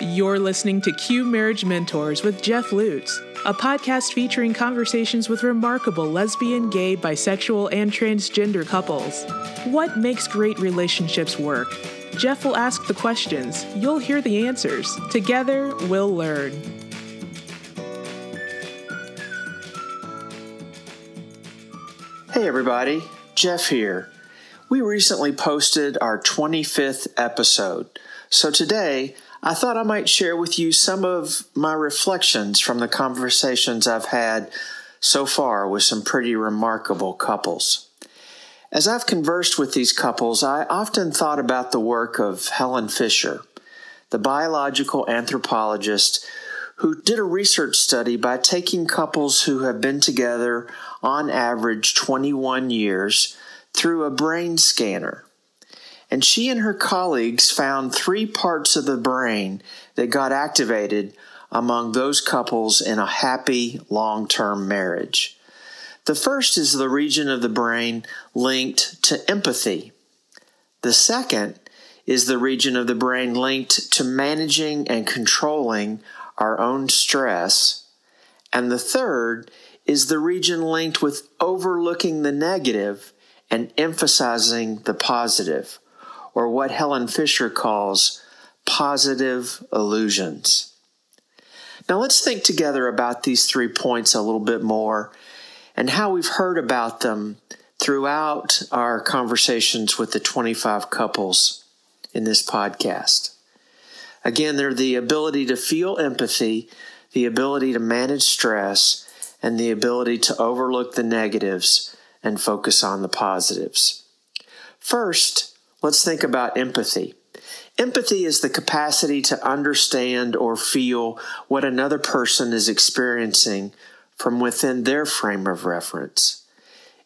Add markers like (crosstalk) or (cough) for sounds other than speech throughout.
You're listening to Q Marriage Mentors with Jeff Lutz, a podcast featuring conversations with remarkable lesbian, gay, bisexual, and transgender couples. What makes great relationships work? Jeff will ask the questions. You'll hear the answers. Together, we'll learn. Hey, everybody. Jeff here. We recently posted our 25th episode. So today, I thought I might share with you some of my reflections from the conversations I've had so far with some pretty remarkable couples. As I've conversed with these couples, I often thought about the work of Helen Fisher, the biological anthropologist who did a research study by taking couples who have been together on average 21 years through a brain scanner and she and her colleagues found three parts of the brain that got activated among those couples in a happy long term marriage. The first is the region of the brain linked to empathy. The second is the region of the brain linked to managing and controlling our own stress. And the third is the region linked with overlooking the negative and emphasizing the positive or what Helen Fisher calls positive illusions. Now let's think together about these three points a little bit more and how we've heard about them throughout our conversations with the 25 couples in this podcast. Again, they're the ability to feel empathy, the ability to manage stress, and the ability to overlook the negatives and focus on the positives. First, Let's think about empathy. Empathy is the capacity to understand or feel what another person is experiencing from within their frame of reference.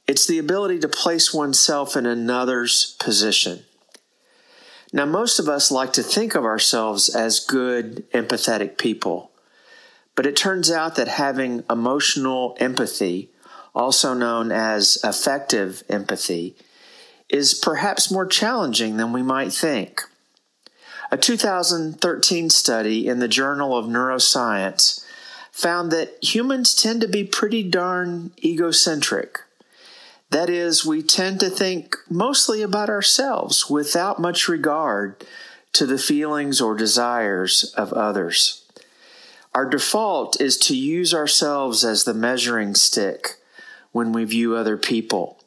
It's the ability to place oneself in another's position. Now, most of us like to think of ourselves as good, empathetic people, but it turns out that having emotional empathy, also known as affective empathy, is perhaps more challenging than we might think. A 2013 study in the Journal of Neuroscience found that humans tend to be pretty darn egocentric. That is, we tend to think mostly about ourselves without much regard to the feelings or desires of others. Our default is to use ourselves as the measuring stick when we view other people.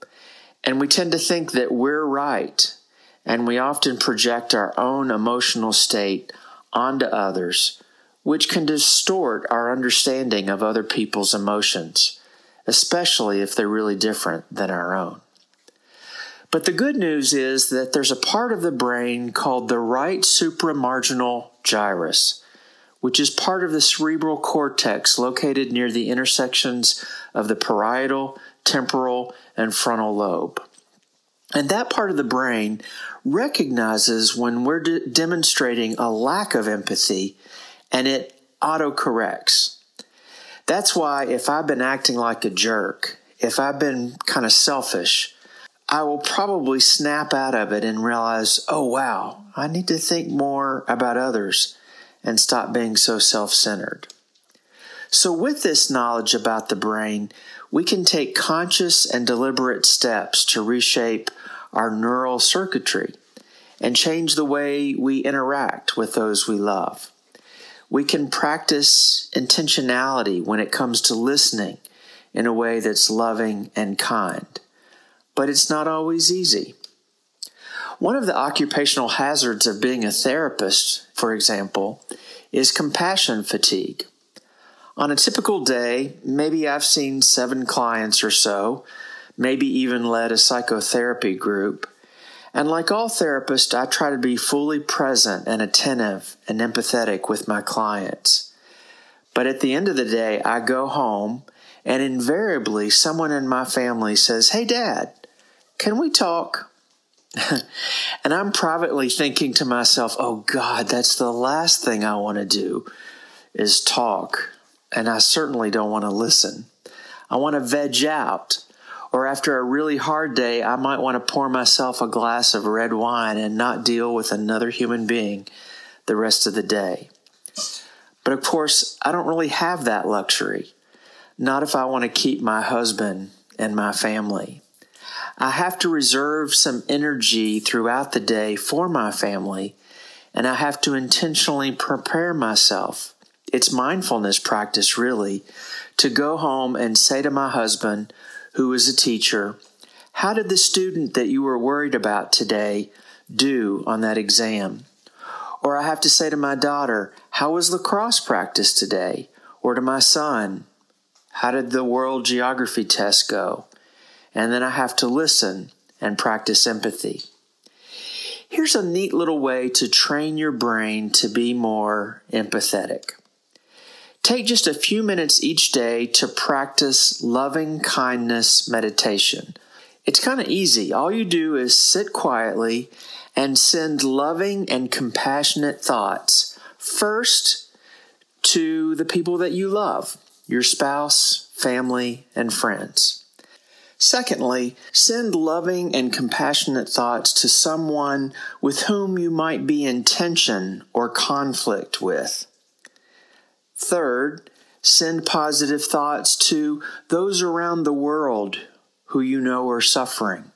And we tend to think that we're right, and we often project our own emotional state onto others, which can distort our understanding of other people's emotions, especially if they're really different than our own. But the good news is that there's a part of the brain called the right supramarginal gyrus, which is part of the cerebral cortex located near the intersections of the parietal, temporal, and frontal lobe. And that part of the brain recognizes when we're de- demonstrating a lack of empathy and it autocorrects. That's why if I've been acting like a jerk, if I've been kind of selfish, I will probably snap out of it and realize, oh wow, I need to think more about others and stop being so self centered. So, with this knowledge about the brain, we can take conscious and deliberate steps to reshape our neural circuitry and change the way we interact with those we love. We can practice intentionality when it comes to listening in a way that's loving and kind, but it's not always easy. One of the occupational hazards of being a therapist, for example, is compassion fatigue. On a typical day, maybe I've seen seven clients or so, maybe even led a psychotherapy group. And like all therapists, I try to be fully present and attentive and empathetic with my clients. But at the end of the day, I go home and invariably someone in my family says, Hey, Dad, can we talk? (laughs) and I'm privately thinking to myself, Oh God, that's the last thing I want to do is talk and I certainly don't want to listen. I want to veg out. Or after a really hard day, I might want to pour myself a glass of red wine and not deal with another human being the rest of the day. But of course, I don't really have that luxury. Not if I want to keep my husband and my family. I have to reserve some energy throughout the day for my family, and I have to intentionally prepare myself. It's mindfulness practice, really, to go home and say to my husband, who is a teacher, How did the student that you were worried about today do on that exam? Or I have to say to my daughter, How was lacrosse practice today? Or to my son, How did the world geography test go? and then I have to listen and practice empathy. Here's a neat little way to train your brain to be more empathetic. Take just a few minutes each day to practice loving kindness meditation. It's kind of easy. All you do is sit quietly and send loving and compassionate thoughts first to the people that you love your spouse, family, and friends. Secondly, send loving and compassionate thoughts to someone with whom you might be in tension or conflict with. Third, send positive thoughts to those around the world who you know are suffering.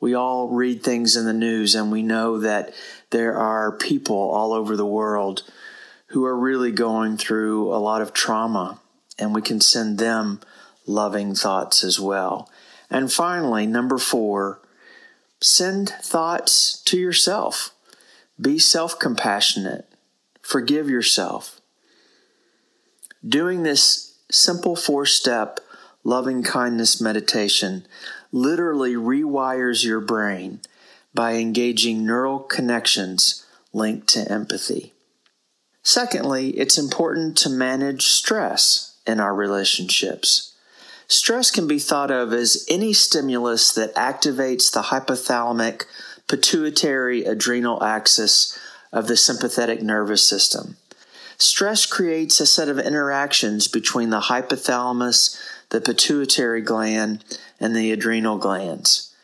We all read things in the news and we know that there are people all over the world who are really going through a lot of trauma, and we can send them loving thoughts as well. And finally, number four, send thoughts to yourself. Be self compassionate. Forgive yourself. Doing this simple four step loving kindness meditation literally rewires your brain by engaging neural connections linked to empathy. Secondly, it's important to manage stress in our relationships. Stress can be thought of as any stimulus that activates the hypothalamic pituitary adrenal axis of the sympathetic nervous system. Stress creates a set of interactions between the hypothalamus, the pituitary gland, and the adrenal glands.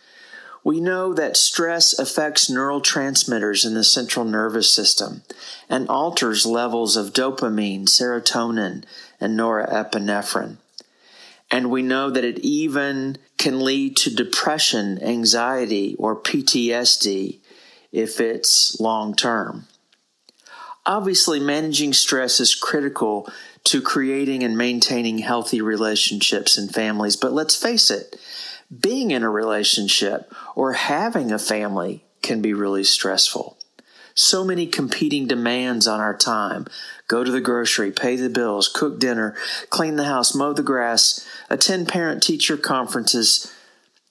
We know that stress affects neurotransmitters in the central nervous system and alters levels of dopamine, serotonin, and norepinephrine. And we know that it even can lead to depression, anxiety, or PTSD if it's long term. Obviously, managing stress is critical to creating and maintaining healthy relationships and families, but let's face it, being in a relationship or having a family can be really stressful. So many competing demands on our time go to the grocery, pay the bills, cook dinner, clean the house, mow the grass, attend parent teacher conferences,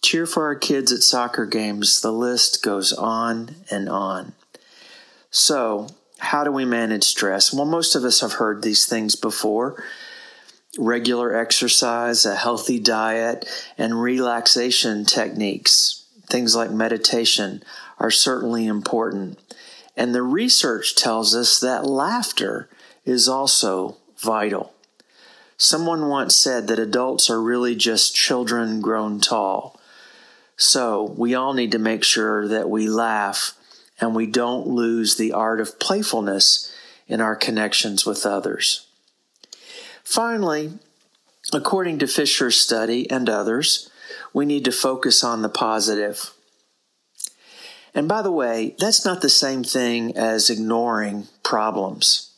cheer for our kids at soccer games. The list goes on and on. So, how do we manage stress? Well, most of us have heard these things before. Regular exercise, a healthy diet, and relaxation techniques, things like meditation, are certainly important. And the research tells us that laughter is also vital. Someone once said that adults are really just children grown tall. So we all need to make sure that we laugh and we don't lose the art of playfulness in our connections with others. Finally, according to Fisher's study and others, we need to focus on the positive. And by the way, that's not the same thing as ignoring problems.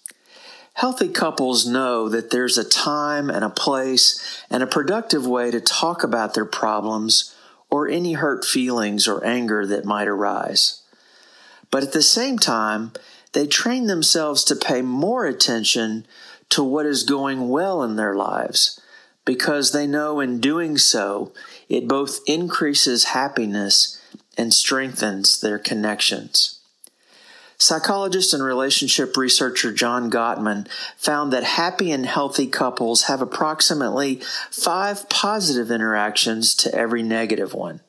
Healthy couples know that there's a time and a place and a productive way to talk about their problems or any hurt feelings or anger that might arise. But at the same time, they train themselves to pay more attention to what is going well in their lives because they know in doing so, it both increases happiness and strengthens their connections. Psychologist and relationship researcher John Gottman found that happy and healthy couples have approximately five positive interactions to every negative one,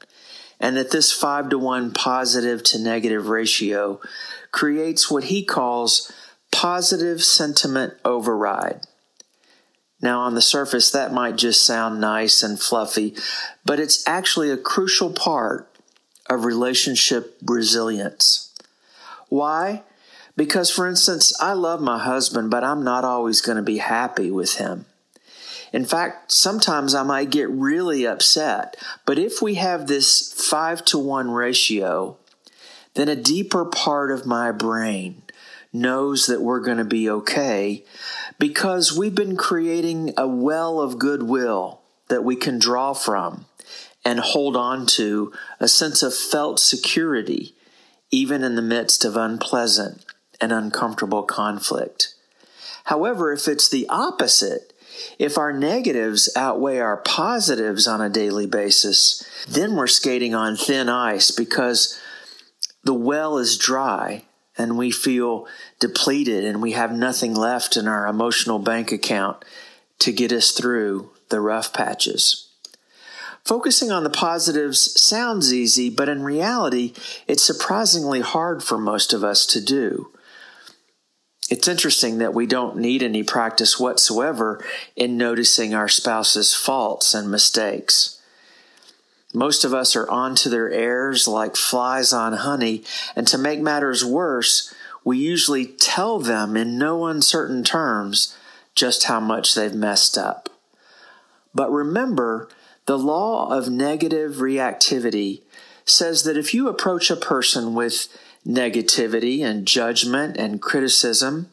and that this five to one positive to negative ratio creates what he calls positive sentiment override. Now, on the surface, that might just sound nice and fluffy, but it's actually a crucial part of relationship resilience. Why? Because, for instance, I love my husband, but I'm not always going to be happy with him. In fact, sometimes I might get really upset. But if we have this five to one ratio, then a deeper part of my brain knows that we're going to be okay because we've been creating a well of goodwill that we can draw from and hold on to a sense of felt security, even in the midst of unpleasant and uncomfortable conflict. However, if it's the opposite, if our negatives outweigh our positives on a daily basis, then we're skating on thin ice because the well is dry and we feel depleted and we have nothing left in our emotional bank account to get us through the rough patches. Focusing on the positives sounds easy, but in reality, it's surprisingly hard for most of us to do. It's interesting that we don't need any practice whatsoever in noticing our spouse's faults and mistakes. Most of us are onto their airs like flies on honey, and to make matters worse, we usually tell them in no uncertain terms just how much they've messed up. But remember, the law of negative reactivity says that if you approach a person with negativity and judgment and criticism,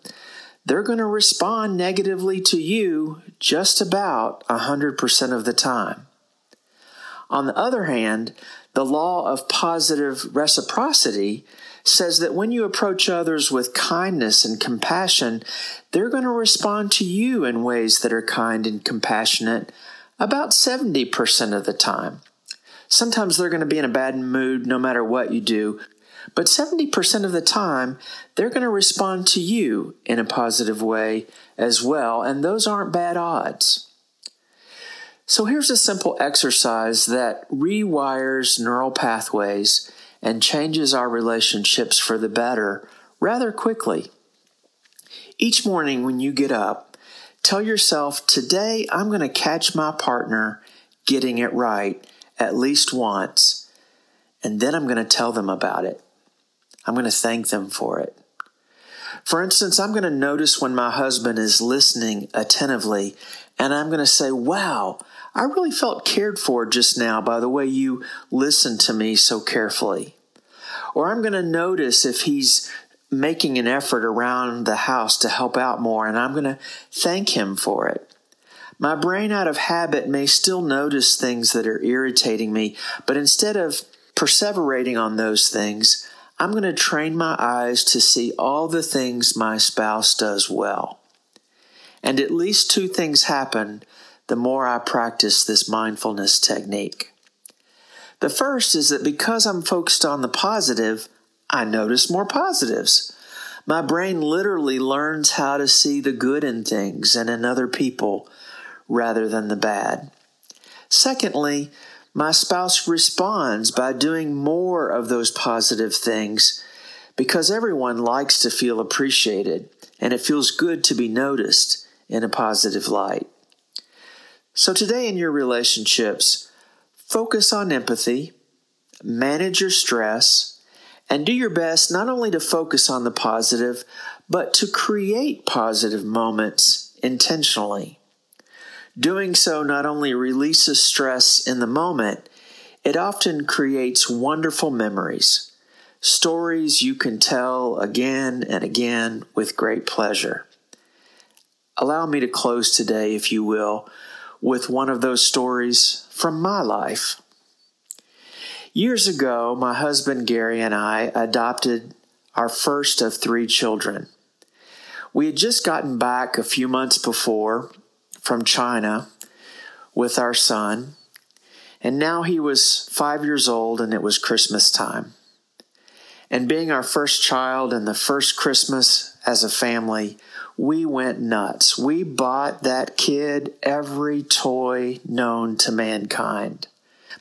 they're going to respond negatively to you just about 100% of the time. On the other hand, the law of positive reciprocity says that when you approach others with kindness and compassion, they're going to respond to you in ways that are kind and compassionate about 70% of the time. Sometimes they're going to be in a bad mood no matter what you do, but 70% of the time, they're going to respond to you in a positive way as well, and those aren't bad odds. So here's a simple exercise that rewires neural pathways and changes our relationships for the better rather quickly. Each morning when you get up, tell yourself, Today I'm going to catch my partner getting it right at least once, and then I'm going to tell them about it. I'm going to thank them for it. For instance, I'm going to notice when my husband is listening attentively, and I'm going to say, Wow, I really felt cared for just now by the way you listened to me so carefully. Or I'm going to notice if he's making an effort around the house to help out more, and I'm going to thank him for it. My brain, out of habit, may still notice things that are irritating me, but instead of perseverating on those things, I'm going to train my eyes to see all the things my spouse does well. And at least two things happen the more I practice this mindfulness technique. The first is that because I'm focused on the positive, I notice more positives. My brain literally learns how to see the good in things and in other people rather than the bad. Secondly, my spouse responds by doing more of those positive things because everyone likes to feel appreciated and it feels good to be noticed in a positive light. So, today in your relationships, focus on empathy, manage your stress, and do your best not only to focus on the positive, but to create positive moments intentionally. Doing so not only releases stress in the moment, it often creates wonderful memories, stories you can tell again and again with great pleasure. Allow me to close today, if you will, with one of those stories from my life. Years ago, my husband Gary and I adopted our first of three children. We had just gotten back a few months before from China with our son, and now he was five years old and it was Christmas time. And being our first child and the first Christmas as a family, we went nuts. We bought that kid every toy known to mankind.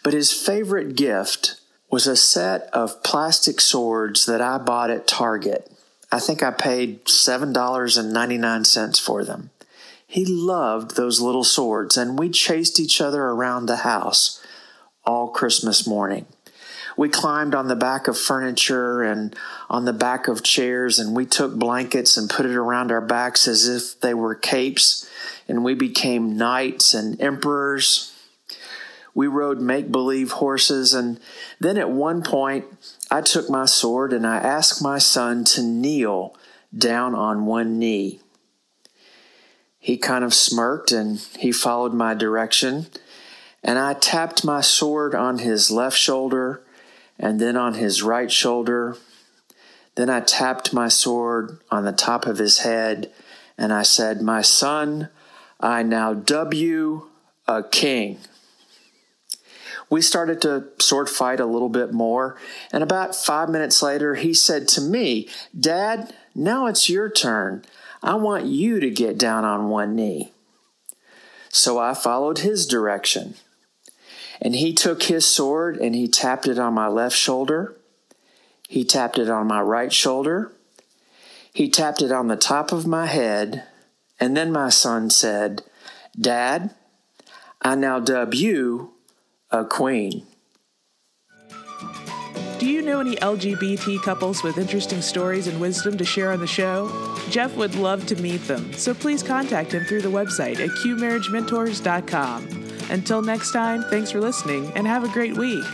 But his favorite gift was a set of plastic swords that I bought at Target. I think I paid $7.99 for them. He loved those little swords, and we chased each other around the house all Christmas morning. we climbed on the back of furniture and on the back of chairs, and we took blankets and put it around our backs as if they were capes, and we became knights and emperors. We rode make believe horses, and then at one point, I took my sword and I asked my son to kneel down on one knee. He kind of smirked and he followed my direction. And I tapped my sword on his left shoulder and then on his right shoulder. Then I tapped my sword on the top of his head and I said, My son, I now dub you a king. We started to sword fight a little bit more, and about five minutes later, he said to me, Dad, now it's your turn. I want you to get down on one knee. So I followed his direction. And he took his sword and he tapped it on my left shoulder. He tapped it on my right shoulder. He tapped it on the top of my head. And then my son said, Dad, I now dub you a queen. Know any LGBT couples with interesting stories and wisdom to share on the show? Jeff would love to meet them, so please contact him through the website at qmarriagementors.com. Until next time, thanks for listening and have a great week.